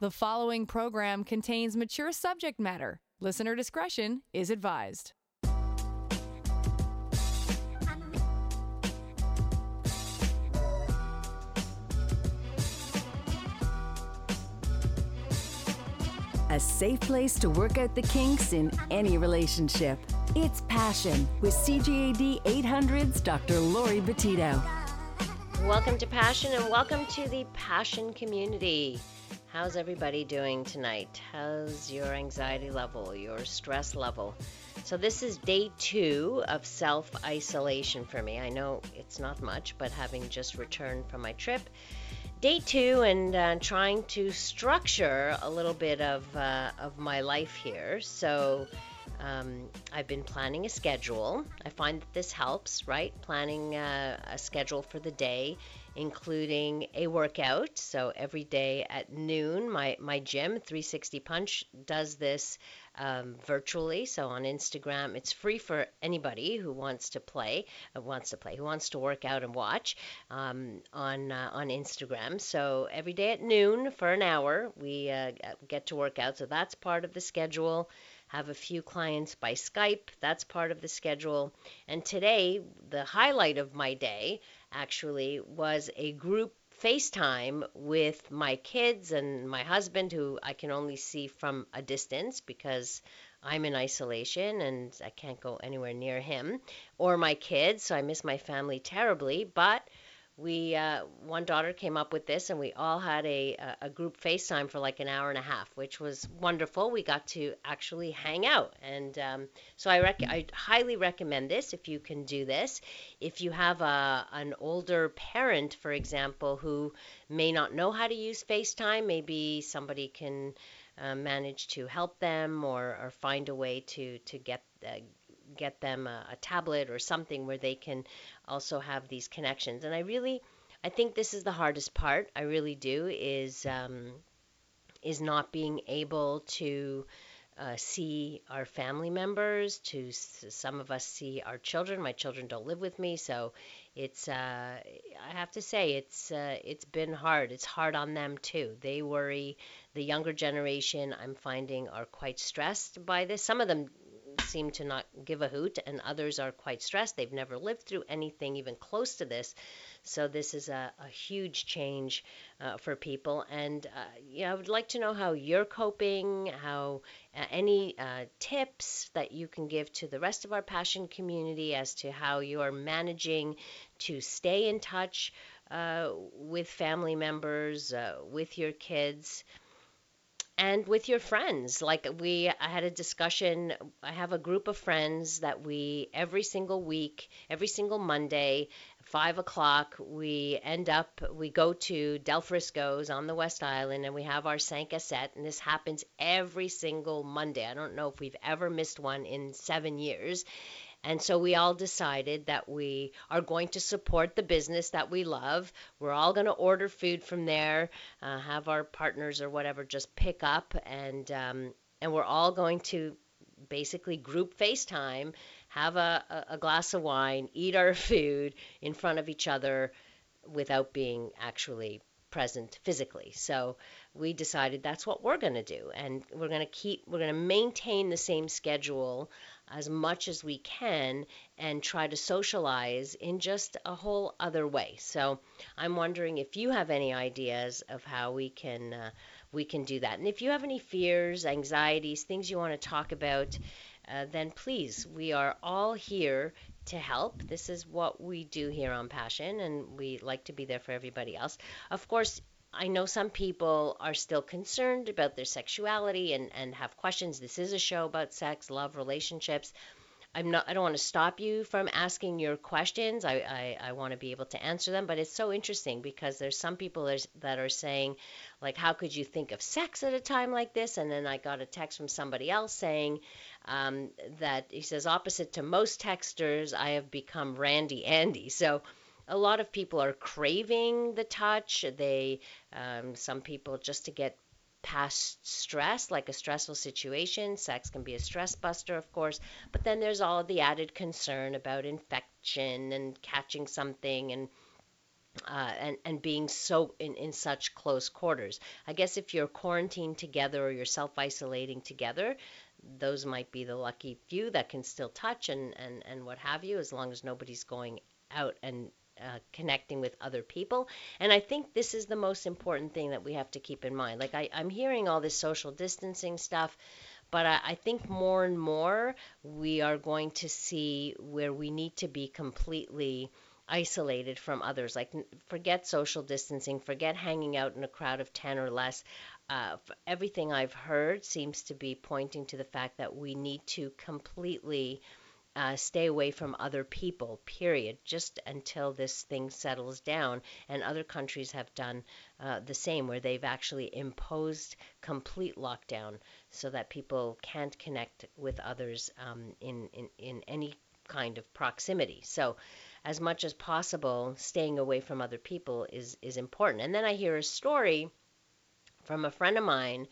The following program contains mature subject matter. Listener discretion is advised. A safe place to work out the kinks in any relationship. It's Passion with CJAD 800's Dr. Lori Betito. Welcome to Passion and welcome to the Passion community. How's everybody doing tonight? How's your anxiety level, your stress level? So, this is day two of self isolation for me. I know it's not much, but having just returned from my trip, day two and uh, trying to structure a little bit of, uh, of my life here. So, um, I've been planning a schedule. I find that this helps, right? Planning uh, a schedule for the day, including a workout. So every day at noon, my, my gym, 360 Punch, does this um, virtually. So on Instagram, it's free for anybody who wants to play, uh, wants to play, who wants to work out and watch um, on uh, on Instagram. So every day at noon for an hour, we uh, get to work out. So that's part of the schedule have a few clients by Skype. That's part of the schedule. And today, the highlight of my day actually was a group FaceTime with my kids and my husband, who I can only see from a distance because I'm in isolation and I can't go anywhere near him or my kids. So I miss my family terribly. But we uh, one daughter came up with this and we all had a, a group facetime for like an hour and a half which was wonderful. We got to actually hang out. And um, so I, rec- I highly recommend this if you can do this. If you have a, an older parent for example who may not know how to use facetime maybe somebody can uh, manage to help them or, or find a way to to get uh, get them a, a tablet or something where they can also have these connections. And I really, I think this is the hardest part. I really do is um, is not being able to uh, see our family members. To some of us see our children. My children don't live with me, so it's. Uh, I have to say it's uh, it's been hard. It's hard on them too. They worry. The younger generation, I'm finding, are quite stressed by this. Some of them seem to not give a hoot, and others are quite stressed. They've never lived through anything even close to this. So this is a, a huge change uh, for people. And uh, yeah, I would like to know how you're coping, how uh, any uh, tips that you can give to the rest of our passion community as to how you are managing to stay in touch uh, with family members, uh, with your kids and with your friends. Like we I had a discussion, I have a group of friends that we every single week, every single Monday, five o'clock, we end up we go to Del Frisco's on the West Island and we have our cinq à sept and this happens every single Monday. I don't know if we've ever missed one in seven years. And so we all decided that we are going to support the business that we love. We're all going to order food from there, uh, have our partners or whatever just pick up, and um, and we're all going to basically group FaceTime, have a, a glass of wine, eat our food in front of each other without being actually present physically. So we decided that's what we're going to do. And we're going to keep, we're going to maintain the same schedule as much as we can and try to socialize in just a whole other way. So I'm wondering if you have any ideas of how we can uh, we can do that. And if you have any fears, anxieties, things you want to talk about, uh, then please, we are all here to help. This is what we do here on Passion, and we like to be there for everybody else. Of course, I know some people are still concerned about their sexuality and, and have questions. This is a show about sex, love, relationships. I'm not I don't want to stop you from asking your questions. I, I, I want to be able to answer them, but it's so interesting because there's some people that are saying, like, how could you think of sex at a time like this? And then I got a text from somebody else saying um, that he says, opposite to most texters, I have become Randy Andy. So a lot of people are craving the touch. They, um, some people just to get past stress, like a stressful situation. Sex can be a stress buster, of course, but then there's all the added concern about infection and catching something and uh, and and being so in, in such close quarters. I guess if you're quarantined together or you're self isolating together, those might be the lucky few that can still touch and and and what have you, as long as nobody's going out and uh, connecting with other people. And I think this is the most important thing that we have to keep in mind. Like I, I'm hearing all this social distancing stuff. But I, I think more and more we are going to see where we need to be completely isolated from others. Like, forget social distancing, forget hanging out in a crowd of 10 or less. Uh, everything I've heard seems to be pointing to the fact that we need to completely uh, stay away from other people, period, just until this thing settles down. And other countries have done uh, the same, where they've actually imposed complete lockdown so that people can't connect with others um, in, in, in any kind of proximity. So, as much as possible, staying away from other people is, is important. And then I hear a story from a friend of mine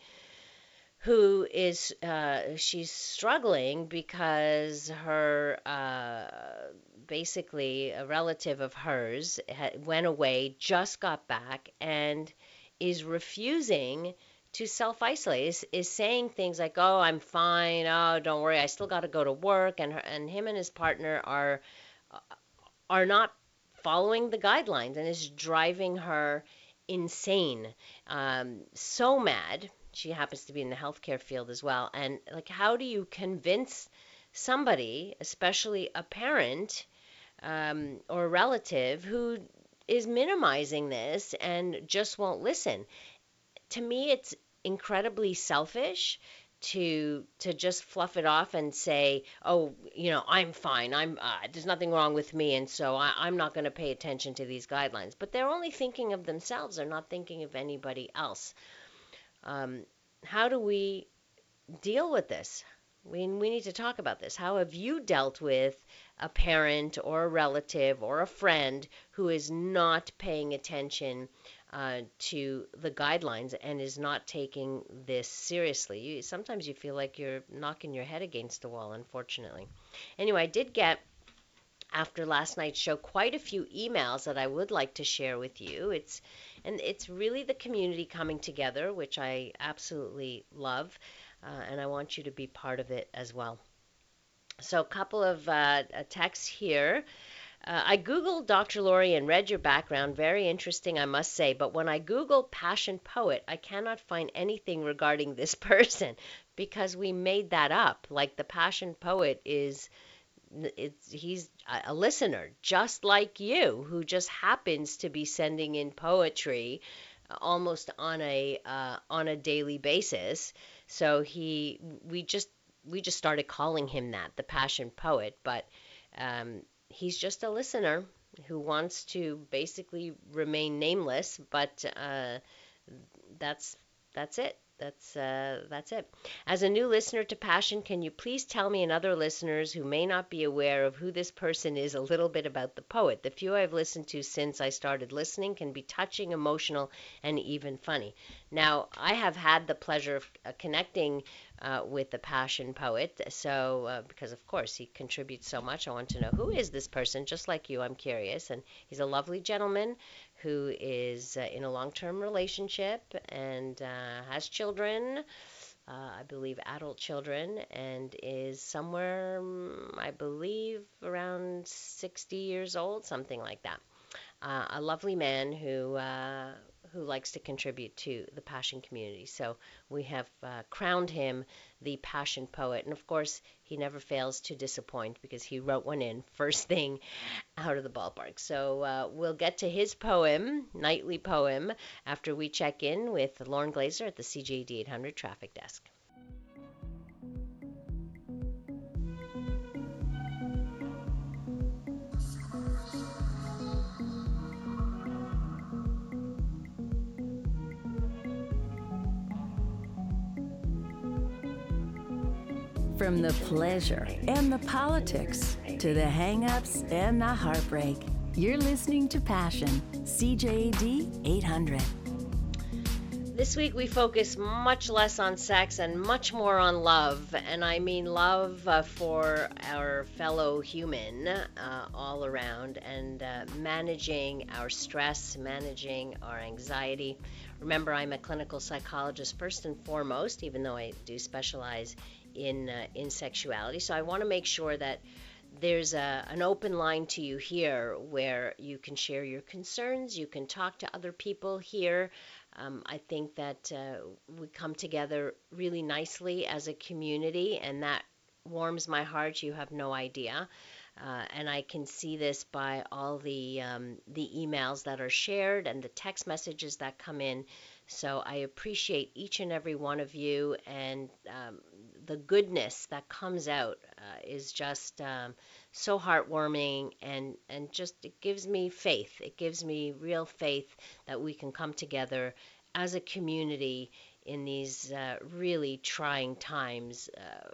who is uh, she's struggling because her uh, basically a relative of hers went away, just got back, and is refusing to self isolate. Is, is saying things like, "Oh, I'm fine. Oh, don't worry. I still got to go to work." And her, and him and his partner are are not following the guidelines, and is driving her insane. Um, so mad she happens to be in the healthcare field as well. And like, how do you convince somebody, especially a parent um, or a relative, who is minimizing this and just won't listen? To me, it's incredibly selfish to to just fluff it off and say, "Oh, you know, I'm fine. I'm uh, there's nothing wrong with me, and so I, I'm not going to pay attention to these guidelines." But they're only thinking of themselves. They're not thinking of anybody else. Um, how do we deal with this? We, we need to talk about this. How have you dealt with a parent or a relative or a friend who is not paying attention uh, to the guidelines and is not taking this seriously? You, sometimes you feel like you're knocking your head against the wall, unfortunately. Anyway, I did get after last night's show quite a few emails that I would like to share with you. It's and it's really the community coming together, which I absolutely love, uh, and I want you to be part of it as well. So, a couple of uh, texts here. Uh, I Googled Dr. Lori and read your background. Very interesting, I must say. But when I Google passion poet, I cannot find anything regarding this person because we made that up. Like the passion poet is it's he's a listener just like you who just happens to be sending in poetry uh, almost on a uh, on a daily basis. So he we just we just started calling him that the passion poet but um, he's just a listener who wants to basically remain nameless but uh, that's that's it that's uh, that's it. As a new listener to Passion, can you please tell me and other listeners who may not be aware of who this person is a little bit about the poet? The few I've listened to since I started listening can be touching, emotional, and even funny. Now, I have had the pleasure of uh, connecting uh, with the Passion poet, so uh, because of course he contributes so much, I want to know who is this person. Just like you, I'm curious, and he's a lovely gentleman who is uh, in a long term relationship and uh, has children, uh, I believe adult children, and is somewhere, mm, I believe, around 60 years old, something like that. Uh, a lovely man who uh, who likes to contribute to the passion community. So we have uh, crowned him the passion poet. And of course, he never fails to disappoint because he wrote one in first thing out of the ballpark. So uh, we'll get to his poem, nightly poem, after we check in with Lauren Glazer at the CJAD 800 traffic desk. From the pleasure and the politics to the hang-ups and the heartbreak, you're listening to Passion, CJAD 800. This week we focus much less on sex and much more on love, and I mean love uh, for our fellow human uh, all around and uh, managing our stress, managing our anxiety. Remember, I'm a clinical psychologist first and foremost, even though I do specialize in uh, in sexuality. So I want to make sure that there's a, an open line to you here where you can share your concerns, you can talk to other people here. Um, I think that uh, we come together really nicely as a community, and that warms my heart. You have no idea. Uh, and I can see this by all the um, the emails that are shared and the text messages that come in. So I appreciate each and every one of you, and um, the goodness that comes out uh, is just um, so heartwarming, and and just it gives me faith. It gives me real faith that we can come together as a community in these uh, really trying times uh,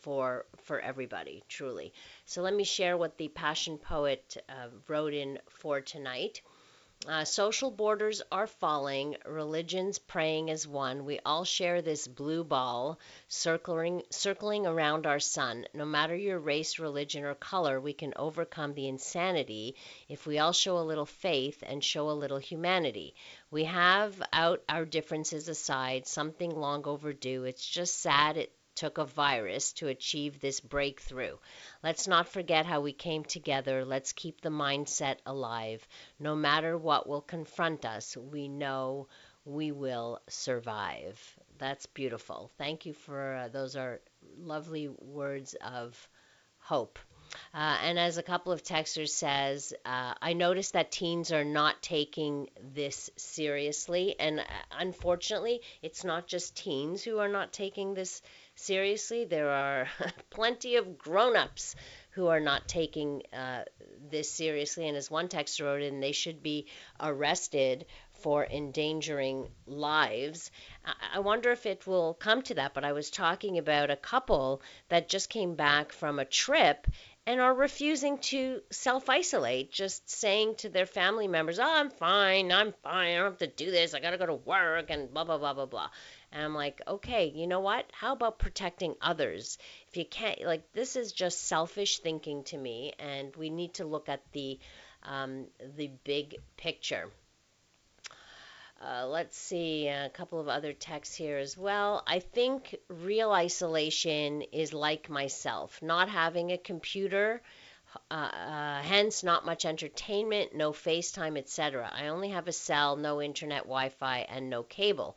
for for everybody truly so let me share what the passion poet uh, wrote in for tonight uh, social borders are falling, religions praying as one. We all share this blue ball circling, circling around our sun. No matter your race, religion, or color, we can overcome the insanity if we all show a little faith and show a little humanity. We have out our differences aside, something long overdue. It's just sad it took a virus to achieve this breakthrough. Let's not forget how we came together. Let's keep the mindset alive. No matter what will confront us, we know we will survive. That's beautiful. Thank you for uh, those are lovely words of hope. Uh, and as a couple of texters says, uh, I noticed that teens are not taking this seriously, and uh, unfortunately, it's not just teens who are not taking this seriously. There are plenty of grown-ups who are not taking uh, this seriously, and as one texter wrote in, they should be arrested for endangering lives. I wonder if it will come to that, but I was talking about a couple that just came back from a trip and are refusing to self isolate, just saying to their family members, Oh, I'm fine, I'm fine, I don't have to do this, I gotta go to work, and blah, blah, blah, blah, blah. And I'm like, okay, you know what? How about protecting others? If you can't, like, this is just selfish thinking to me, and we need to look at the um, the big picture. Uh, let's see a couple of other texts here as well. I think real isolation is like myself, not having a computer, uh, uh, hence not much entertainment, no FaceTime, etc. I only have a cell, no internet, Wi-Fi, and no cable.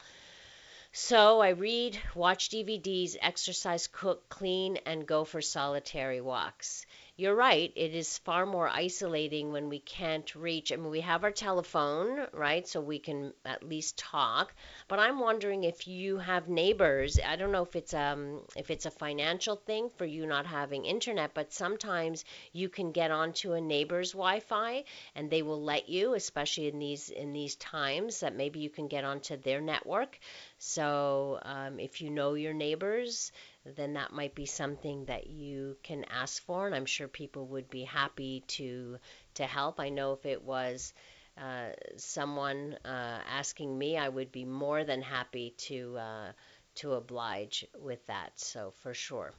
So I read, watch DVDs, exercise, cook, clean, and go for solitary walks you're right. It is far more isolating when we can't reach. I mean, we have our telephone, right? So we can at least talk. But I'm wondering if you have neighbors. I don't know if it's um if it's a financial thing for you not having internet, but sometimes you can get onto a neighbor's Wi-Fi and they will let you, especially in these in these times, that maybe you can get onto their network. So um, if you know your neighbors, then that might be something that you can ask for, and I'm sure people would be happy to to help. I know if it was uh, someone uh, asking me, I would be more than happy to uh, to oblige with that. So for sure.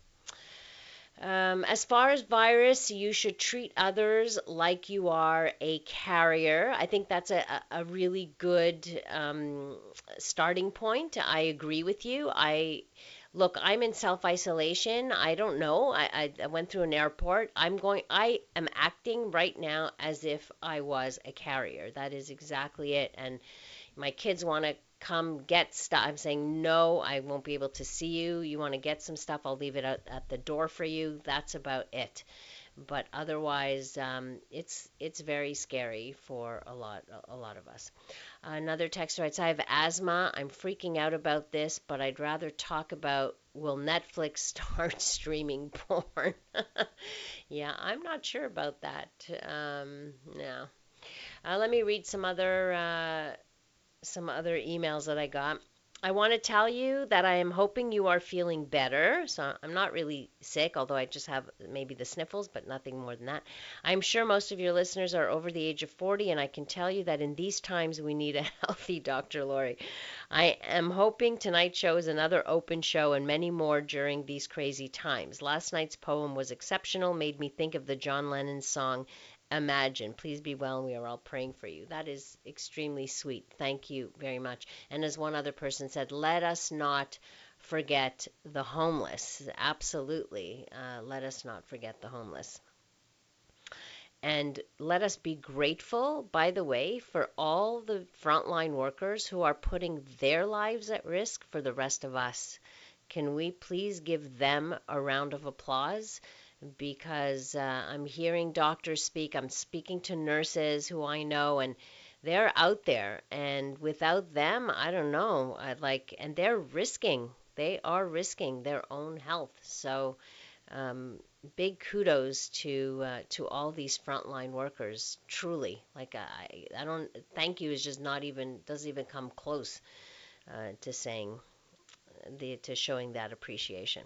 Um, as far as virus, you should treat others like you are a carrier. I think that's a, a really good um, starting point. I agree with you. I look, I'm in self isolation. I don't know. I, I, I went through an airport. I'm going, I am acting right now as if I was a carrier. That is exactly it. And my kids want to come get stuff. I'm saying, no, I won't be able to see you. You want to get some stuff, I'll leave it at, at the door for you. That's about it but otherwise um, it's it's very scary for a lot a lot of us. Another text writes, "I have asthma. I'm freaking out about this, but I'd rather talk about will Netflix start streaming porn." yeah, I'm not sure about that. Um, no. Uh, let me read some other uh, some other emails that I got. I want to tell you that I am hoping you are feeling better. So I'm not really sick, although I just have maybe the sniffles, but nothing more than that. I'm sure most of your listeners are over the age of 40, and I can tell you that in these times we need a healthy Dr. Lori. I am hoping tonight's show is another open show and many more during these crazy times. Last night's poem was exceptional, made me think of the John Lennon song imagine. Please be well, and we are all praying for you. That is extremely sweet. Thank you very much. And as one other person said, let us not forget the homeless. Absolutely. Uh, let us not forget the homeless. And let us be grateful, by the way, for all the frontline workers who are putting their lives at risk for the rest of us. Can we please give them a round of applause? Because uh, I'm hearing doctors speak. I'm speaking to nurses who I know, and they're out there. And without them, I don't know. I like, and they're risking. They are risking their own health. So, um, big kudos to uh, to all these frontline workers. Truly, like I, I don't. Thank you is just not even doesn't even come close uh, to saying the to showing that appreciation.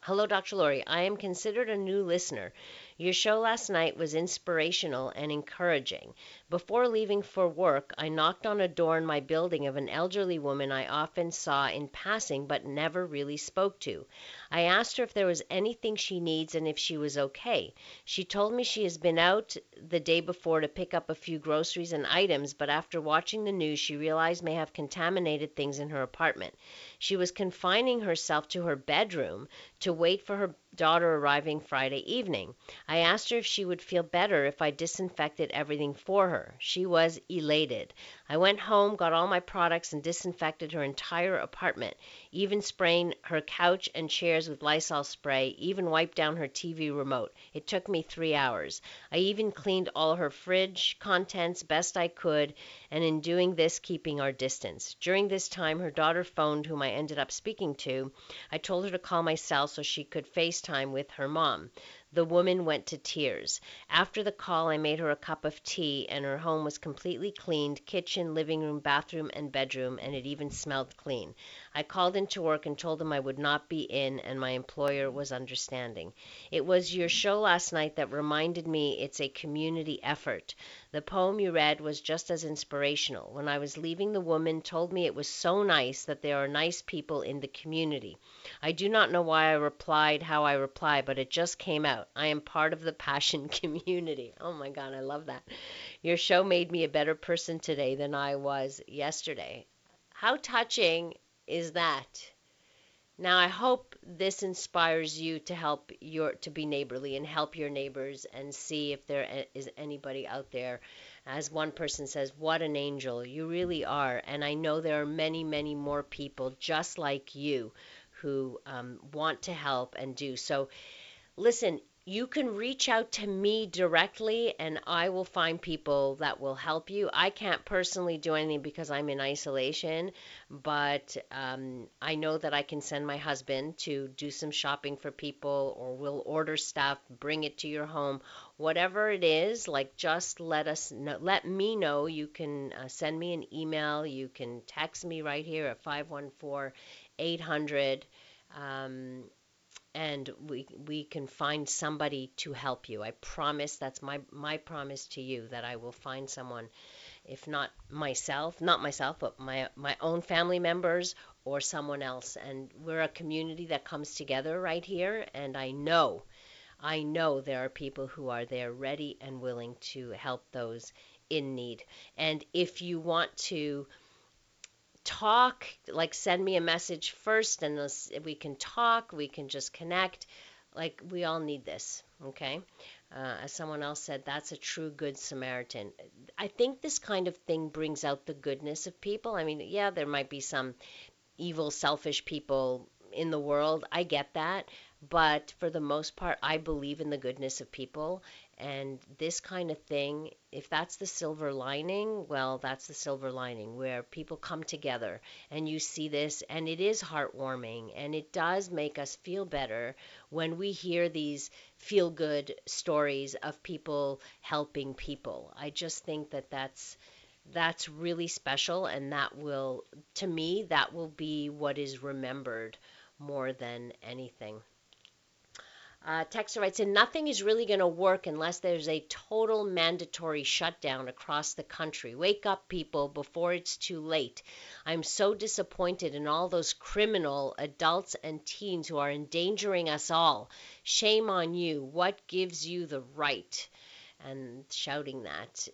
Hello, Dr. Lori. I am considered a new listener. Your show last night was inspirational and encouraging. Before leaving for work, I knocked on a door in my building of an elderly woman I often saw in passing but never really spoke to. I asked her if there was anything she needs and if she was okay. She told me she has been out the day before to pick up a few groceries and items, but after watching the news, she realized may have contaminated things in her apartment. She was confining herself to her bedroom to wait for her daughter arriving Friday evening. I asked her if she would feel better if I disinfected everything for her. She was elated. I went home, got all my products, and disinfected her entire apartment, even spraying her couch and chairs with Lysol spray, even wiped down her TV remote. It took me three hours. I even cleaned all her fridge contents best I could, and in doing this, keeping our distance. During this time, her daughter phoned, whom I ended up speaking to. I told her to call my cell so she could FaceTime with her mom. The woman went to tears. After the call, I made her a cup of tea, and her home was completely cleaned kitchen, living room, bathroom, and bedroom, and it even smelled clean. I called into work and told them I would not be in, and my employer was understanding. It was your show last night that reminded me it's a community effort. The poem you read was just as inspirational. When I was leaving, the woman told me it was so nice that there are nice people in the community. I do not know why I replied how I replied, but it just came out. I am part of the passion community. Oh my God, I love that. Your show made me a better person today than I was yesterday. How touching is that? Now I hope this inspires you to help your to be neighborly and help your neighbors and see if there is anybody out there as one person says what an angel you really are and I know there are many many more people just like you who um, want to help and do so listen you can reach out to me directly and I will find people that will help you. I can't personally do anything because I'm in isolation, but um, I know that I can send my husband to do some shopping for people or we'll order stuff, bring it to your home. Whatever it is, like just let us know, let me know. You can uh, send me an email, you can text me right here at 514 800. Um, and we we can find somebody to help you. I promise that's my my promise to you that I will find someone if not myself, not myself, but my my own family members or someone else and we're a community that comes together right here and I know I know there are people who are there ready and willing to help those in need. And if you want to talk, like send me a message first and we can talk, we can just connect. Like we all need this, okay? Uh, as someone else said, that's a true good Samaritan. I think this kind of thing brings out the goodness of people. I mean, yeah, there might be some evil, selfish people in the world. I get that. But for the most part, I believe in the goodness of people. And this kind of thing, if that's the silver lining, well, that's the silver lining where people come together and you see this, and it is heartwarming and it does make us feel better when we hear these feel good stories of people helping people. I just think that that's that's really special and that will to me that will be what is remembered more than anything uh, Texter writes in, nothing is really going to work unless there's a total mandatory shutdown across the country. Wake up, people, before it's too late. I'm so disappointed in all those criminal adults and teens who are endangering us all. Shame on you. What gives you the right? And shouting that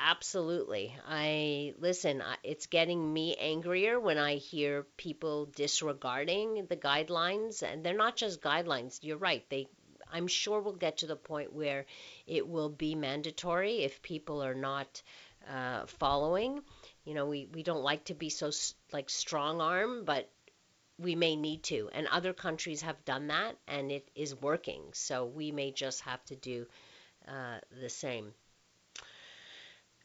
absolutely. I listen, it's getting me angrier when I hear people disregarding the guidelines and they're not just guidelines. You're right. They I'm sure we'll get to the point where it will be mandatory if people are not uh, following. You know, we, we don't like to be so like strong arm, but we may need to. And other countries have done that and it is working. So we may just have to do uh, the same.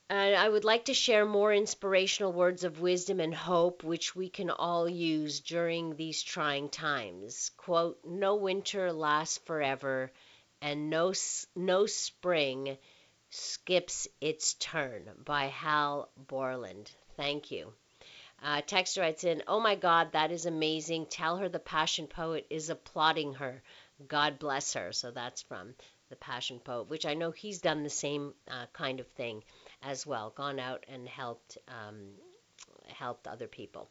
And I would like to share more inspirational words of wisdom and hope which we can all use during these trying times. Quote, no winter lasts forever and no, no spring skips its turn by Hal Borland. Thank you. Uh, Texter writes in, Oh my God, that is amazing. Tell her the Passion Poet is applauding her. God bless her. So that's from the Passion Poet, which I know he's done the same uh, kind of thing as well, gone out and helped um, helped other people.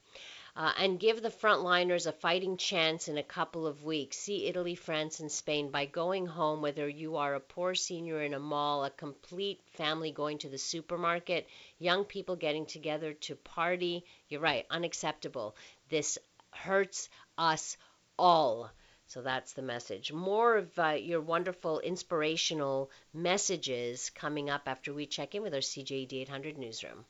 Uh, and give the frontliners a fighting chance in a couple of weeks. See Italy, France, and Spain by going home, whether you are a poor senior in a mall, a complete family going to the supermarket, young people getting together to party. You're right, unacceptable. This hurts us all. So that's the message. More of uh, your wonderful inspirational messages coming up after we check in with our CJAD 800 newsroom.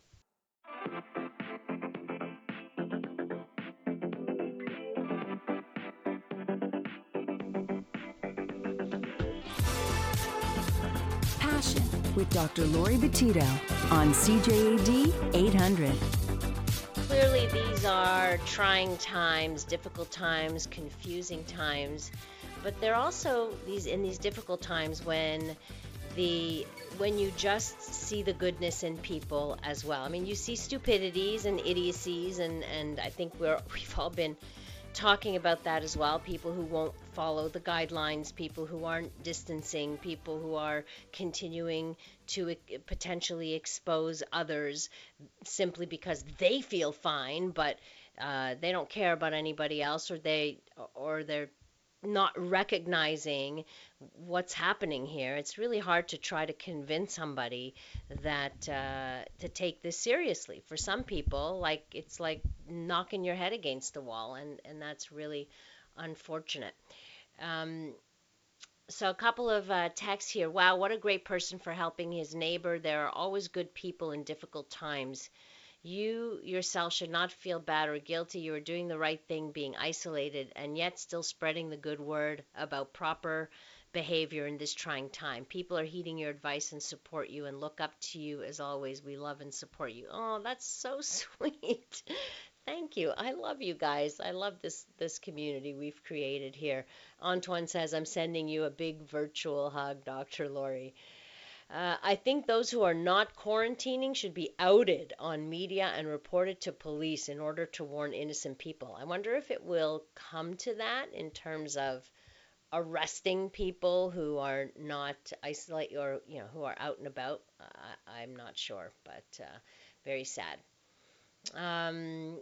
Passion with Dr. Lori Betito on CJAD 800 clearly these are trying times, difficult times, confusing times, but they're also these in these difficult times when the when you just see the goodness in people as well. I mean, you see stupidities and idiocies, and and I think we're we've all been talking about that as well. People who won't follow the guidelines, people who aren't distancing, people who are continuing to potentially expose others simply because they feel fine, but uh, they don't care about anybody else, or they or they're not recognizing what's happening here. It's really hard to try to convince somebody that uh, to take this seriously. For some people, like it's like knocking your head against the wall, and and that's really unfortunate. Um, so a couple of uh, texts here. Wow, what a great person for helping his neighbor. There are always good people in difficult times. You yourself should not feel bad or guilty. You are doing the right thing, being isolated, and yet still spreading the good word about proper behavior in this trying time. People are heeding your advice and support you and look up to you as always. We love and support you. Oh, that's so sweet. Thank you. I love you guys. I love this this community we've created here. Antoine says, "I'm sending you a big virtual hug, Dr. Lori." Uh, I think those who are not quarantining should be outed on media and reported to police in order to warn innocent people. I wonder if it will come to that in terms of arresting people who are not isolate or you know who are out and about. Uh, I'm not sure, but uh, very sad. Um,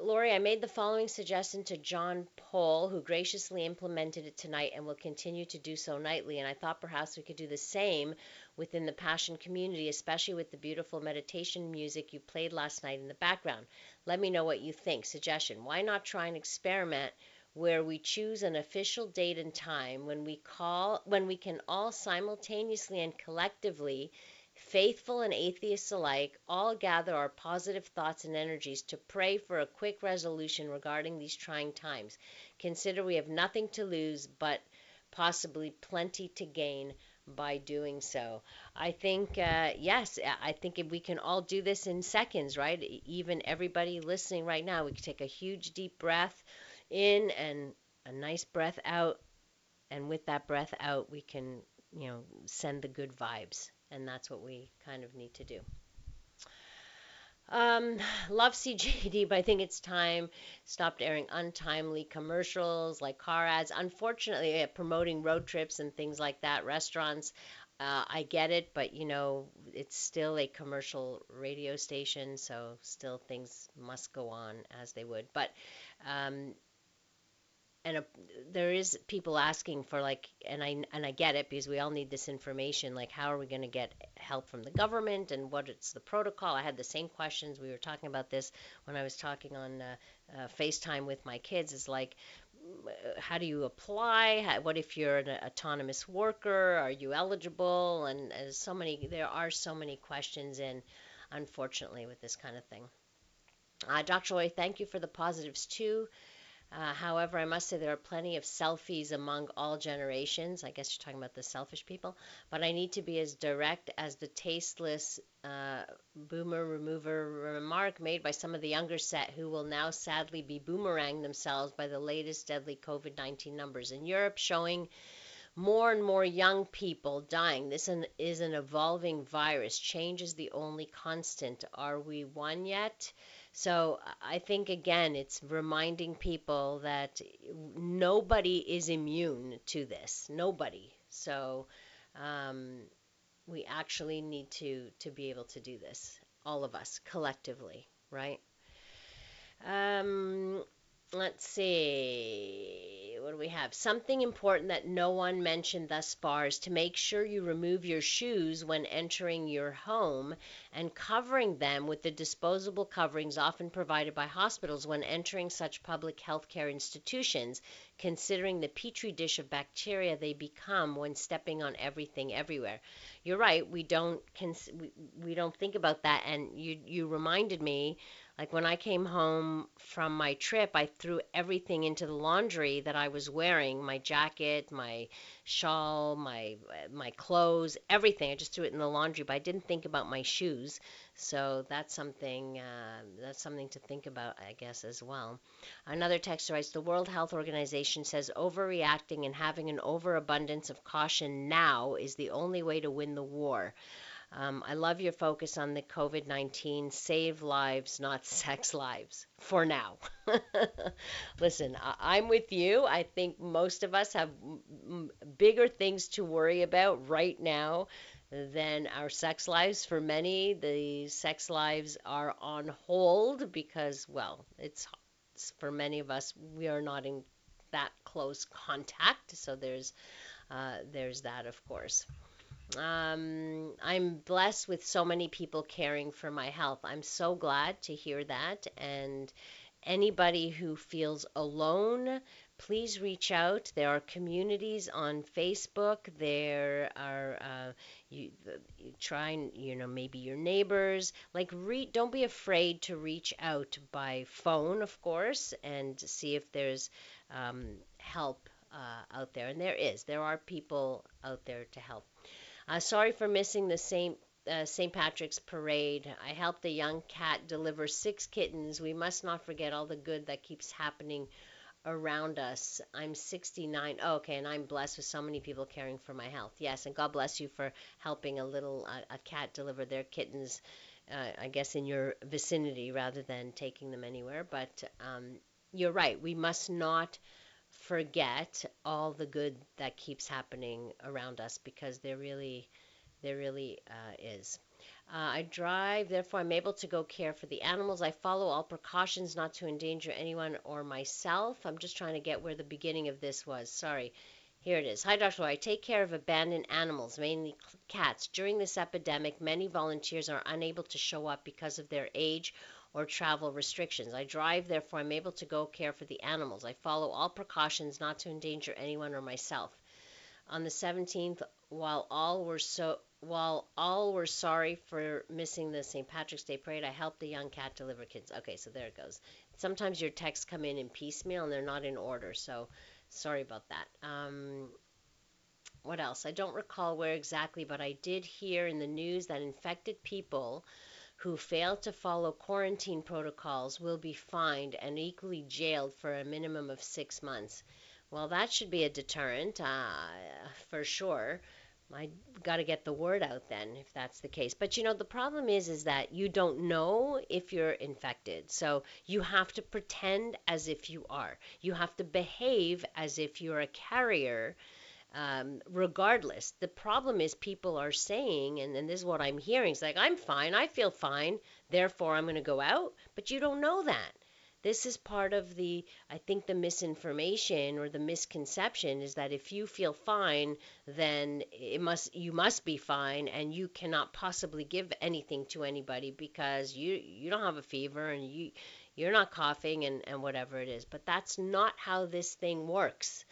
Lori, I made the following suggestion to John Paul, who graciously implemented it tonight and will continue to do so nightly. And I thought perhaps we could do the same within the Passion community, especially with the beautiful meditation music you played last night in the background. Let me know what you think. Suggestion Why not try and experiment where we choose an official date and time when we call when we can all simultaneously and collectively faithful and atheists alike, all gather our positive thoughts and energies to pray for a quick resolution regarding these trying times. Consider we have nothing to lose, but possibly plenty to gain by doing so. I think, uh, yes, I think if we can all do this in seconds, right? Even everybody listening right now, we can take a huge deep breath in and a nice breath out. And with that breath out, we can, you know, send the good vibes and that's what we kind of need to do. Um, love CJAD, but I think it's time stopped airing untimely commercials like car ads. Unfortunately, uh, promoting road trips and things like that, restaurants. Uh, I get it, but you know, it's still a commercial radio station, so still things must go on as they would. But um, and a, there is people asking for like and I and I get it because we all need this information like how are we going to get help from the government and what it's the protocol? I had the same questions. We were talking about this when I was talking on uh, uh, FaceTime with my kids is like how do you apply? How, what if you're an autonomous worker? Are you eligible? And so many there are so many questions in unfortunately with this kind of thing. Uh, Dr. Roy thank you for the positives too uh, however, I must say there are plenty of selfies among all generations. I guess you're talking about the selfish people. But I need to be as direct as the tasteless uh, boomer remover remark made by some of the younger set who will now sadly be boomerang themselves by the latest deadly COVID 19 numbers in Europe showing more and more young people dying. This is an evolving virus. Change is the only constant. Are we one yet? So I think again, it's reminding people that nobody is immune to this. Nobody. So um, we actually need to to be able to do this, all of us collectively, right? Um, let's see what do we have? Something important that no one mentioned thus far is to make sure you remove your shoes when entering your home and covering them with the disposable coverings often provided by hospitals when entering such public healthcare institutions considering the petri dish of bacteria they become when stepping on everything everywhere. You're right we don't cons- we, we don't think about that and you you reminded me like when I came home from my trip, I threw everything into the laundry that I was wearing, my jacket, my shawl, my my clothes, everything. I just threw it in the laundry, but I didn't think about my shoes. So that's something uh, that's something to think about, I guess, as well. Another text writes: The World Health Organization says overreacting and having an overabundance of caution now is the only way to win the war. Um, I love your focus on the COVID 19 save lives, not sex lives, for now. Listen, I- am with you. I think most of us have m- bigger things to worry about right now than our sex lives. For many, the sex lives are on hold because, well, it's, it's for many of us, we are not in that close contact. So there's uh, there's that, of course. Um, I'm blessed with so many people caring for my health. I'm so glad to hear that. And anybody who feels alone, please reach out. There are communities on Facebook. There are uh, you, you try and you know maybe your neighbors. Like re- don't be afraid to reach out by phone, of course, and see if there's um, help uh, out there. And there is. There are people out there to help. Uh, sorry for missing the St. Uh, St. Patrick's Parade. I helped a young cat deliver six kittens. We must not forget all the good that keeps happening around us. I'm 69. Oh, okay, and I'm blessed with so many people caring for my health. Yes, and God bless you for helping a little uh, a cat deliver their kittens. Uh, I guess in your vicinity rather than taking them anywhere. But um, you're right. We must not forget all the good that keeps happening around us because there really there really uh, is. Uh, I drive, therefore I'm able to go care for the animals. I follow all precautions not to endanger anyone or myself. I'm just trying to get where the beginning of this was. Sorry. Here it is. Hi, Dr. I take care of abandoned animals, mainly cats. During this epidemic, many volunteers are unable to show up because of their age or travel restrictions. I drive, therefore I'm able to go care for the animals. I follow all precautions not to endanger anyone or myself. On the 17th, while all were so while all were sorry for missing the St. Patrick's Day parade, I helped the young cat deliver kids. Okay, so there it goes. Sometimes your texts come in in piecemeal and they're not in order, so sorry about that. Um, what else? I don't recall where exactly, but I did hear in the news that infected people who fail to follow quarantine protocols will be fined and equally jailed for a minimum of six months. Well, that should be a deterrent, uh, for sure. I got to get the word out then if that's the case. But you know, the problem is is that you don't know if you're infected. So you have to pretend as if you are. You have to behave as if you're a carrier. Um, regardless, the problem is people are saying, and, and this is what I'm hearing, it's like, I'm fine, I feel fine, therefore I'm going to go out, but you don't know that. This is part of the, I think, the misinformation or the misconception is that if you feel fine, then it must you must be fine, and you cannot possibly give anything to anybody because you you don't have a fever and you you're not coughing and, and whatever it is. But that's not how this thing works.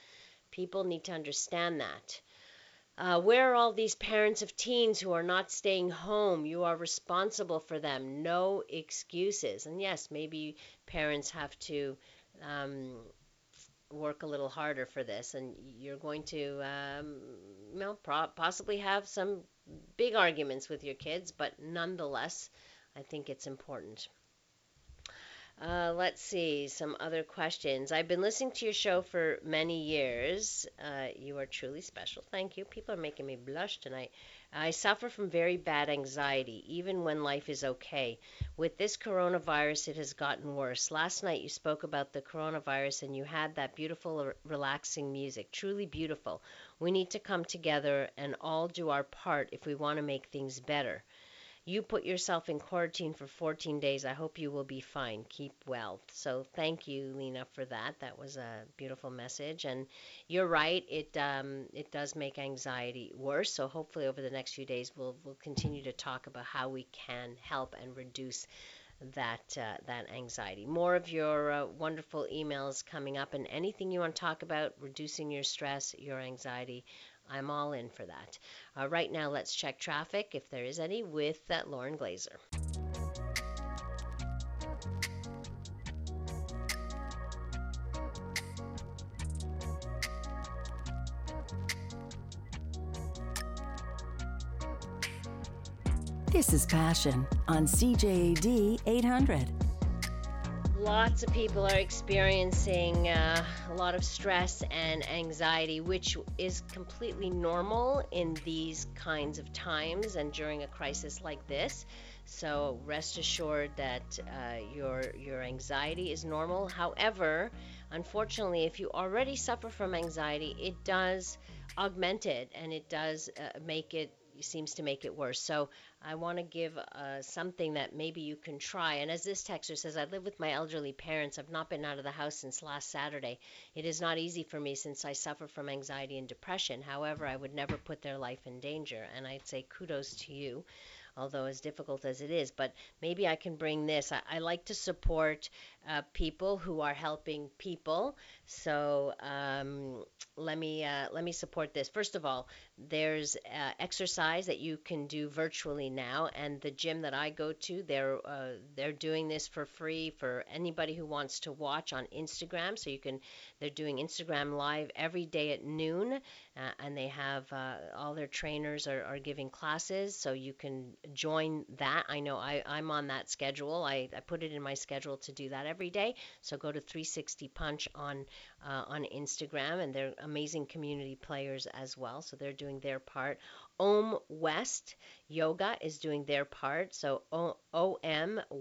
People need to understand that. Uh, where are all these parents of teens who are not staying home? You are responsible for them. No excuses. And yes, maybe parents have to um, work a little harder for this, and you're going to, um, you know, pro- possibly have some big arguments with your kids, but nonetheless, I think it's important. Uh, let's see some other questions. I've been listening to your show for many years. Uh, you are truly special. Thank you. People are making me blush tonight. I suffer from very bad anxiety, even when life is okay. With this coronavirus, it has gotten worse. Last night, you spoke about the coronavirus and you had that beautiful, relaxing music. Truly beautiful. We need to come together and all do our part if we want to make things better. You put yourself in quarantine for 14 days. I hope you will be fine. Keep well. So thank you, Lena, for that. That was a beautiful message. And you're right. It um, it does make anxiety worse. So hopefully over the next few days we'll we'll continue to talk about how we can help and reduce that uh, that anxiety. More of your uh, wonderful emails coming up, and anything you want to talk about reducing your stress, your anxiety. I'm all in for that. Uh, right now, let's check traffic, if there is any, with uh, Lauren Glazer. This is Passion on CJAD 800 lots of people are experiencing uh, a lot of stress and anxiety, which is completely normal in these kinds of times and during a crisis like this. So rest assured that uh, your your anxiety is normal. However, unfortunately, if you already suffer from anxiety, it does augment it and it does uh, make it seems to make it worse. So I want to give uh, something that maybe you can try. And as this texter says, I live with my elderly parents. I've not been out of the house since last Saturday. It is not easy for me since I suffer from anxiety and depression. However, I would never put their life in danger. And I'd say kudos to you although as difficult as it is. But maybe I can bring this. I, I like to support uh, people who are helping people. So um, let me uh, let me support this. First of all, there's uh, exercise that you can do virtually now, and the gym that I go to, they're uh, they're doing this for free for anybody who wants to watch on Instagram. So you can, they're doing Instagram live every day at noon, uh, and they have uh, all their trainers are, are giving classes, so you can join that. I know I, I'm on that schedule. I, I put it in my schedule to do that every day. So go to 360 Punch on uh, on Instagram, and they're amazing community players as well. So they're doing their part. Om West Yoga is doing their part. So omwest.yoga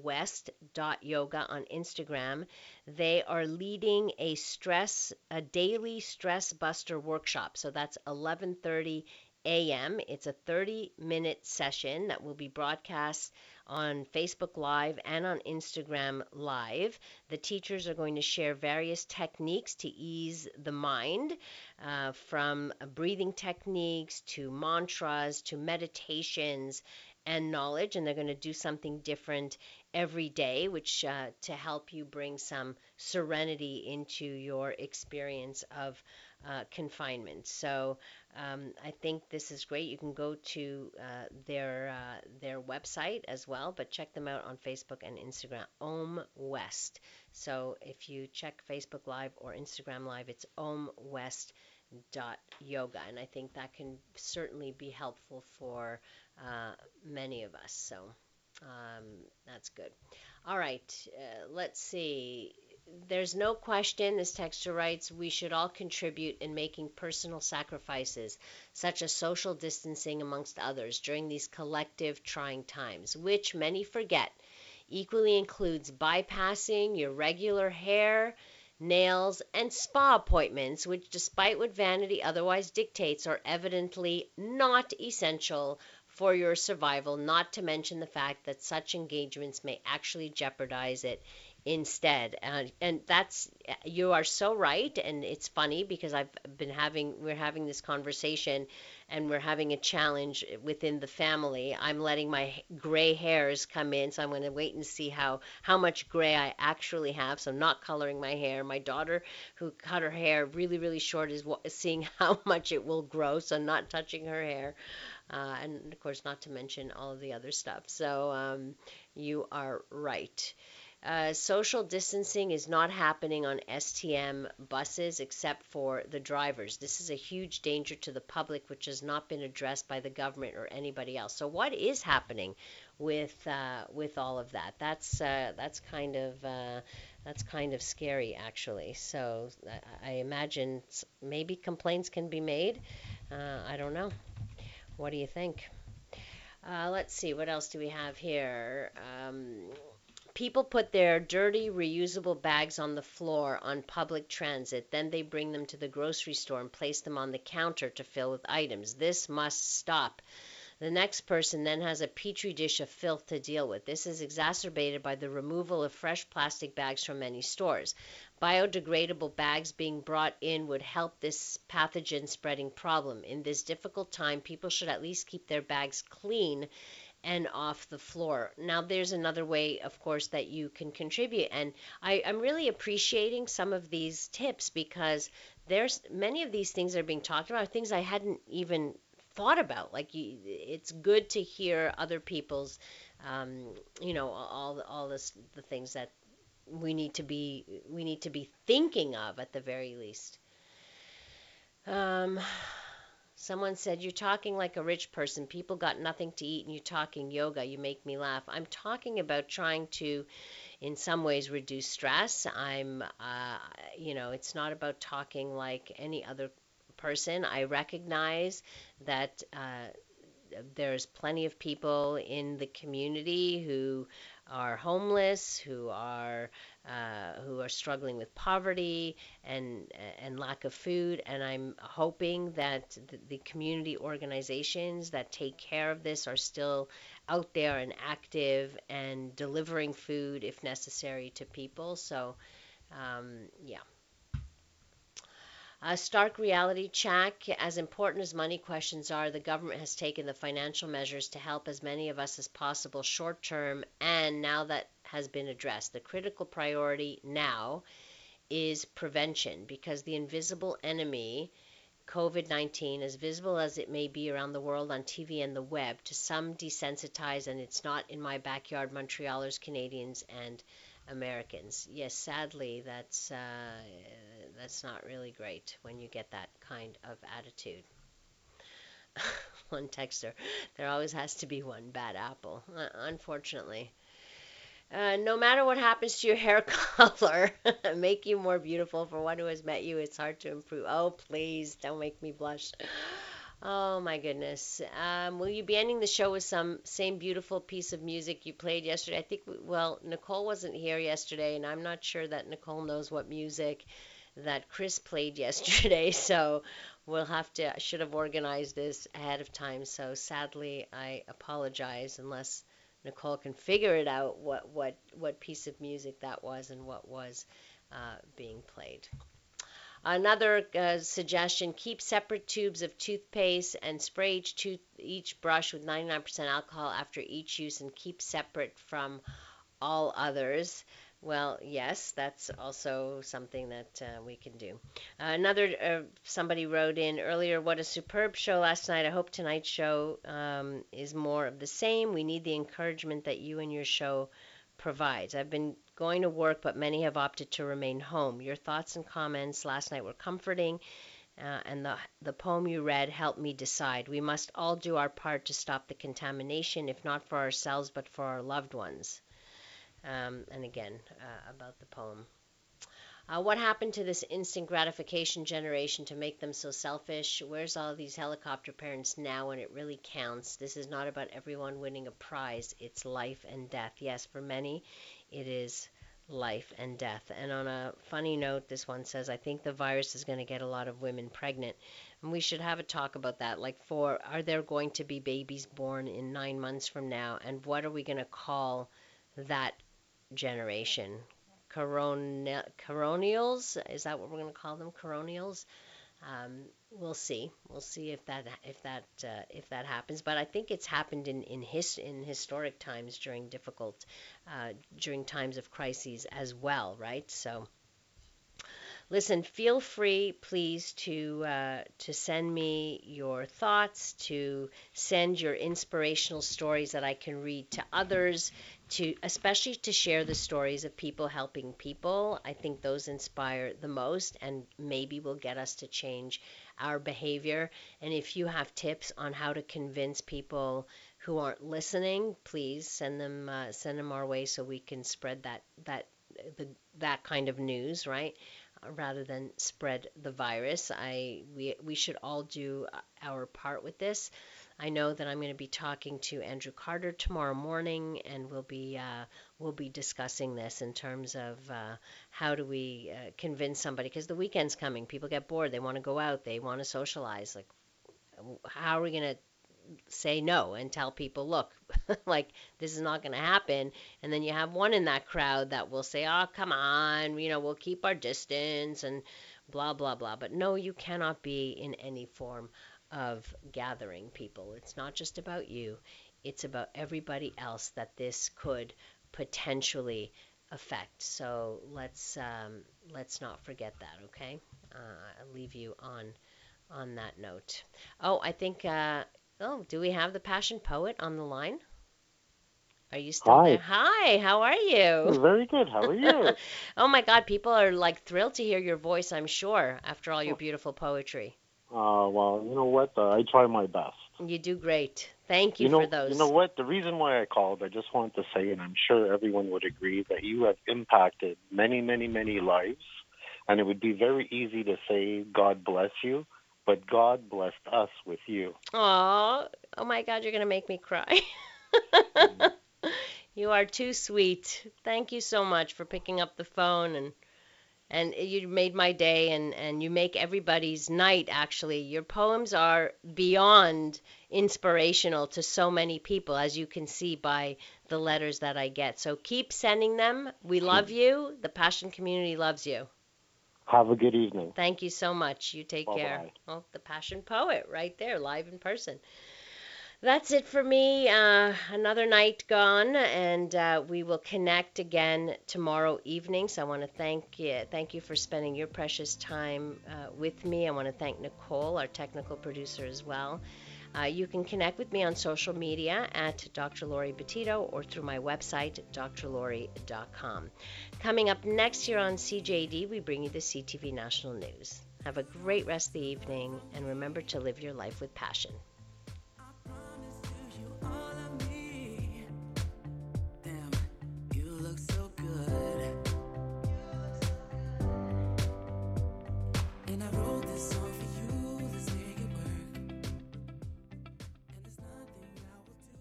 on Instagram. They are leading a stress, a daily stress buster workshop. So that's 11:30 a.m. It's a 30 minute session that will be broadcast on Facebook Live and on Instagram Live. The teachers are going to share various techniques to ease the mind, uh, from breathing techniques to mantras to meditations and knowledge, and they're going to do something different every day, which uh, to help you bring some serenity into your experience of uh, confinement. So um, I think this is great. You can go to uh, their uh, their website as well, but check them out on Facebook and Instagram. Om West. So if you check Facebook Live or Instagram Live, it's Om West dot yoga and i think that can certainly be helpful for uh, many of us so um, that's good all right uh, let's see there's no question, this texter writes, we should all contribute in making personal sacrifices, such as social distancing amongst others, during these collective trying times, which many forget. Equally includes bypassing your regular hair, nails, and spa appointments, which, despite what vanity otherwise dictates, are evidently not essential for your survival, not to mention the fact that such engagements may actually jeopardize it instead. And and that's you are so right and it's funny because I've been having we're having this conversation and we're having a challenge within the family. I'm letting my gray hairs come in so I'm going to wait and see how how much gray I actually have. So I'm not coloring my hair. My daughter who cut her hair really really short is seeing how much it will grow so not touching her hair. Uh, and of course not to mention all of the other stuff. So um, you are right uh, social distancing is not happening on STM buses except for the drivers. This is a huge danger to the public, which has not been addressed by the government or anybody else. So, what is happening with uh, with all of that? That's uh, that's kind of uh, that's kind of scary, actually. So, I imagine maybe complaints can be made. Uh, I don't know. What do you think? Uh, let's see. What else do we have here? Um, People put their dirty, reusable bags on the floor on public transit. Then they bring them to the grocery store and place them on the counter to fill with items. This must stop. The next person then has a petri dish of filth to deal with. This is exacerbated by the removal of fresh plastic bags from many stores. Biodegradable bags being brought in would help this pathogen spreading problem. In this difficult time, people should at least keep their bags clean and off the floor. Now, there's another way, of course, that you can contribute. And I, am really appreciating some of these tips because there's many of these things that are being talked about, things I hadn't even thought about. Like, you, it's good to hear other people's, um, you know, all, all this, the things that we need to be, we need to be thinking of at the very least. Um, Someone said, You're talking like a rich person. People got nothing to eat and you're talking yoga. You make me laugh. I'm talking about trying to, in some ways, reduce stress. I'm, uh, you know, it's not about talking like any other person. I recognize that. Uh, there's plenty of people in the community who are homeless, who are uh, who are struggling with poverty and and lack of food. And I'm hoping that the, community organizations that take care of this are still out there and active and delivering food if necessary to people. So, um, yeah. A stark reality check. As important as money questions are, the government has taken the financial measures to help as many of us as possible short term, and now that has been addressed. The critical priority now is prevention because the invisible enemy, COVID 19, as visible as it may be around the world on TV and the web, to some desensitized, and it's not in my backyard, Montrealers, Canadians, and Americans. Yes, sadly, that's uh, that's not really great when you get that kind of attitude. one texter, there always has to be one bad apple, uh, unfortunately. Uh, no matter what happens to your hair color, make you more beautiful. For one who has met you, it's hard to improve. Oh, please, don't make me blush. Oh my goodness. Um, will you be ending the show with some same beautiful piece of music you played yesterday? I think, well, Nicole wasn't here yesterday, and I'm not sure that Nicole knows what music that Chris played yesterday. So we'll have to, I should have organized this ahead of time. So sadly, I apologize unless Nicole can figure it out what, what, what piece of music that was and what was uh, being played. Another uh, suggestion keep separate tubes of toothpaste and spray each, tooth, each brush with 99% alcohol after each use and keep separate from all others. Well, yes, that's also something that uh, we can do. Uh, another uh, somebody wrote in earlier, "What a superb show last night. I hope tonight's show um, is more of the same. We need the encouragement that you and your show provides. I've been going to work, but many have opted to remain home. Your thoughts and comments last night were comforting, uh, and the, the poem you read helped me decide. We must all do our part to stop the contamination, if not for ourselves, but for our loved ones. Um, and again, uh, about the poem. Uh, what happened to this instant gratification generation to make them so selfish? Where's all these helicopter parents now when it really counts? This is not about everyone winning a prize, it's life and death. Yes, for many, it is life and death. And on a funny note, this one says, I think the virus is going to get a lot of women pregnant. And we should have a talk about that. Like, for are there going to be babies born in nine months from now? And what are we going to call that generation? Corona, coronials? Is that what we're going to call them? Coronials? Um, we'll see. We'll see if that if that uh, if that happens. But I think it's happened in in his in historic times during difficult uh, during times of crises as well, right? So listen, feel free, please, to uh, to send me your thoughts, to send your inspirational stories that I can read to others, to especially to share the stories of people helping people. I think those inspire the most, and maybe will get us to change our behavior. And if you have tips on how to convince people who aren't listening, please send them uh, send them our way so we can spread that that the, that kind of news, right? rather than spread the virus. I we we should all do our part with this. I know that I'm going to be talking to Andrew Carter tomorrow morning, and we'll be uh, we'll be discussing this in terms of uh, how do we uh, convince somebody because the weekend's coming. People get bored. They want to go out. They want to socialize. Like, how are we going to say no and tell people, look, like this is not going to happen. And then you have one in that crowd that will say, oh, come on, you know, we'll keep our distance and blah, blah, blah. But no, you cannot be in any form of gathering people. It's not just about you, it's about everybody else that this could potentially affect. So let's um, let's not forget that, okay? Uh, I'll leave you on on that note. Oh, I think uh, Oh, do we have the passion poet on the line? Are you still Hi. there? Hi, how are you? Very good. How are you? oh my God, people are like thrilled to hear your voice, I'm sure, after all your beautiful poetry. Uh, well, you know what? Uh, I try my best. You do great. Thank you, You know, for those. you know what? The reason why I called, I just want to say, and I'm sure everyone would agree, that you have impacted many, many, many lives. And it would be very easy to say, God bless you, but God blessed us with you. Aw, oh my God, you're going to make me cry. you are too sweet. Thank you so much for picking up the phone and and you made my day and and you make everybody's night actually. Your poems are beyond inspirational to so many people as you can see by the letters that I get. So keep sending them. We love you. The Passion community loves you. Have a good evening. Thank you so much. You take care. Bye-bye. Oh, the Passion Poet right there, live in person. That's it for me. Uh, another night gone, and uh, we will connect again tomorrow evening. So I want to thank you, thank you for spending your precious time uh, with me. I want to thank Nicole, our technical producer, as well. Uh, you can connect with me on social media at Dr. Lori Betito or through my website, drlori.com. Coming up next year on CJAD, we bring you the CTV National News. Have a great rest of the evening and remember to live your life with passion.